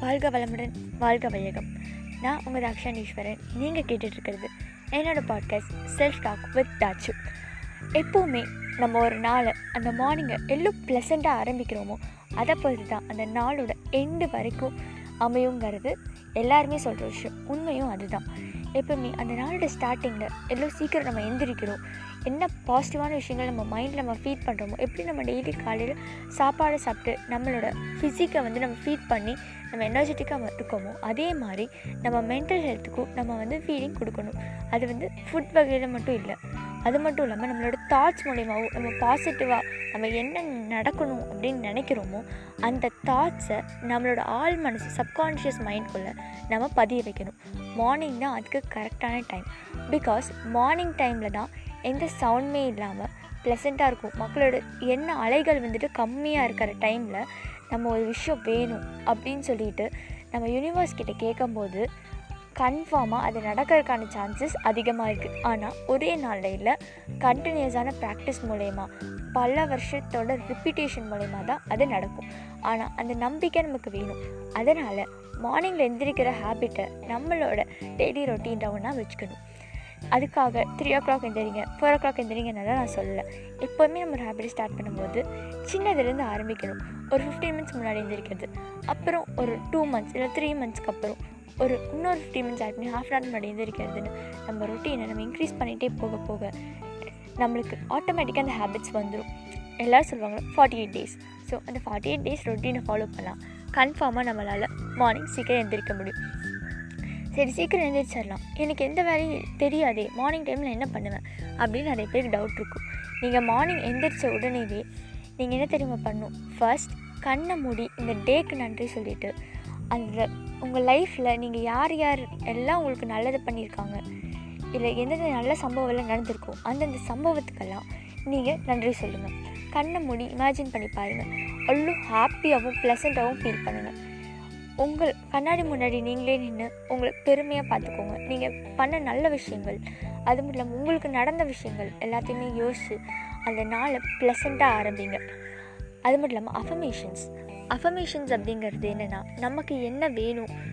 வாழ்க வளமுடன் வாழ்க வையகம். நான் உங்கள் தாக்ஷானீஸ்வரன் நீங்கள் கேட்டுட்ருக்கிறது என்னோடய பாட்காஸ்ட் செல்ஃப் டாக் வித் டாச்சு எப்போவுமே நம்ம ஒரு நாளை அந்த மார்னிங்கை எவ்வளோ ப்ளசண்ட்டாக ஆரம்பிக்கிறோமோ அதை பொறுத்து தான் அந்த நாளோட எண்டு வரைக்கும் அமையுங்கிறது எல்லாருமே சொல்கிற விஷயம். உண்மையும் அதுதான். எப்பவுமே அந்த நாளோட ஸ்டார்டிங்கில் எவ்வளோ சீக்கிரம் நம்ம எந்திரிக்கிறோம்? என்ன பாசிட்டிவான விஷயங்கள் நம்ம மைண்டில் நம்ம ஃபீட் பண்ணுறோமோ எப்படி நம்ம டெய்லி காலையில் சாப்பாடு சாப்பிட்டு நம்மளோட ஃபிசிக்கை வந்து நம்ம ஃபீட் பண்ணி நம்ம எனர்ஜெட்டிக்காக இருக்கோமோ அதே மாதிரி நம்ம மென்டல் ஹெல்த்துக்கும் நம்ம வந்து ஃபீலிங் கொடுக்கணும். அது வந்து ஃபுட் வகையில் மட்டும் இல்லை. அது மட்டும் இல்லாமல் நம்மளோட தாட்ஸ் மூலயமாவும் நம்ம பாசிட்டிவாக நம்ம என்ன நடக்கணும் அப்படின்னு நினைக்கிறோமோ அந்த தாட்ஸை நம்மளோட ஆள் மனசு சப்கான்ஷியஸ் மைண்ட்குள்ளே நம்ம பதிய வைக்கணும். மார்னிங் தான் அதுக்கு கரெக்டான டைம் பிகாஸ் மார்னிங் டைமில் தான் எந்த சவுண்டுமே இல்லாமல் ப்ளசண்ட்டாக இருக்கும். மக்களோட என்ன அலைகள் வந்துட்டு கம்மியாக இருக்கிற டைமில் நம்ம ஒரு விஷயம் வேணும் அப்படின்னு சொல்லிட்டு நம்ம யூனிவர்ஸ் கிட்டே கேட்கும்போது கன்ஃபார்மாக அது நடக்கிறதுக்கான சான்சஸ் அதிகமாக இருக்குது ஆனால் ஒரே நாளில் இல்லை கண்டினியூஸான ப்ராக்டிஸ் மூலயமா பல வருஷத்தோட ரிப்பீட்டேஷன் மூலயமா தான் அது நடக்கும். ஆனால் அந்த நம்பிக்கை நமக்கு வேணும். அதனால் மார்னிங்கில் எந்திரிக்கிற ஹேபிட்டை நம்மளோட டெய்லி ரொட்டீன் டவுனாக வச்சுக்கணும். அதுக்காக த்ரீ ஓ கிளாக் எந்திரிங்க ஃபோர் ஓ கிளாக் எந்திரிங்கனால நான் சொல்லலை. எப்போவுமே நம்ம ஒரு ஹேபிட் ஸ்டார்ட் பண்ணும்போது சின்னதுலேருந்து ஆரம்பிக்கணும். ஒரு ஃபிஃப்டீன் மினிட்ஸ் முன்னாடி எந்திரிக்கிறது அப்புறம் ஒரு டூ மந்த்ஸ் இல்லை த்ரீ மந்த்ஸ்க்கு அப்புறம். ஒரு இன்னொரு ஃபிஃப்டி மினிட்ஸ் ஆட் பண்ணி ஹாஃப் அன் ஹவர் முன்னாடி எந்திரிக்கிறதுன்னு நம்ம ரொட்டீனை நம்ம இன்க்ரீஸ் பண்ணிகிட்டே போக போக நம்மளுக்கு ஆட்டோமேட்டிக்காக அந்த ஹேபிட்ஸ் வந்துடும் எல்லோரும் சொல்லுவாங்க ஃபார்ட்டி எயிட் டேஸ் ஸோ அந்த ஃபார்ட்டி எயிட் டேஸ் ரொட்டீனை ஃபாலோ பண்ணலாம். கன்ஃபார்மாக நம்மளால் மார்னிங் சீக்கிரம் எந்திரிக்க முடியும். சரி சீக்கிரம் எழுந்திரிச்சிடலாம் எனக்கு எந்த வேலையும் தெரியாதே. மார்னிங் டைமில் என்ன பண்ணுவேன்? அப்படின்னு நிறைய பேருக்கு டவுட் இருக்கும். நீங்கள் மார்னிங் எந்திரிச்ச உடனேவே நீங்கள் என்ன தெரியுமா பண்ணும் ஃபர்ஸ்ட் கண்ணை மூடி இந்த டேக்கு நன்றி சொல்லிவிட்டு அந்த உங்கள் லைஃப்பில் நீங்கள் யார் யார் எல்லாம் உங்களுக்கு நல்லது பண்ணியிருக்காங்க? இல்லை எந்தெந்த நல்ல சம்பவம்லாம் நடந்திருக்கோ அந்தந்த சம்பவத்துக்கெல்லாம் நீங்கள் நன்றி சொல்லுங்கள் கண்ணை மூடி இமேஜின் பண்ணி பாருங்கள் அவ்வளோ ஹாப்பியாகவும் ப்ளசண்ட்டாகவும் ஃபீல் பண்ணுங்கள் உங்கள் கண்ணாடி முன்னாடி நீங்களே நின்று உங்களை பெருமையாக பார்த்துக்கோங்க. நீங்கள் பண்ண நல்ல விஷயங்கள் அது மட்டும் இல்லாமல் உங்களுக்கு நடந்த விஷயங்கள் எல்லாத்தையுமே யோசித்து அந்த நாளை ப்ளசண்ட்டாக ஆரம்பிங்க. அது மட்டும் இல்லாமல் அஃபர்மேஷன்ஸ் அஃபர்மேஷன்ஸ் அப்படிங்கிறது என்னென்னா நமக்கு என்ன வேணும்?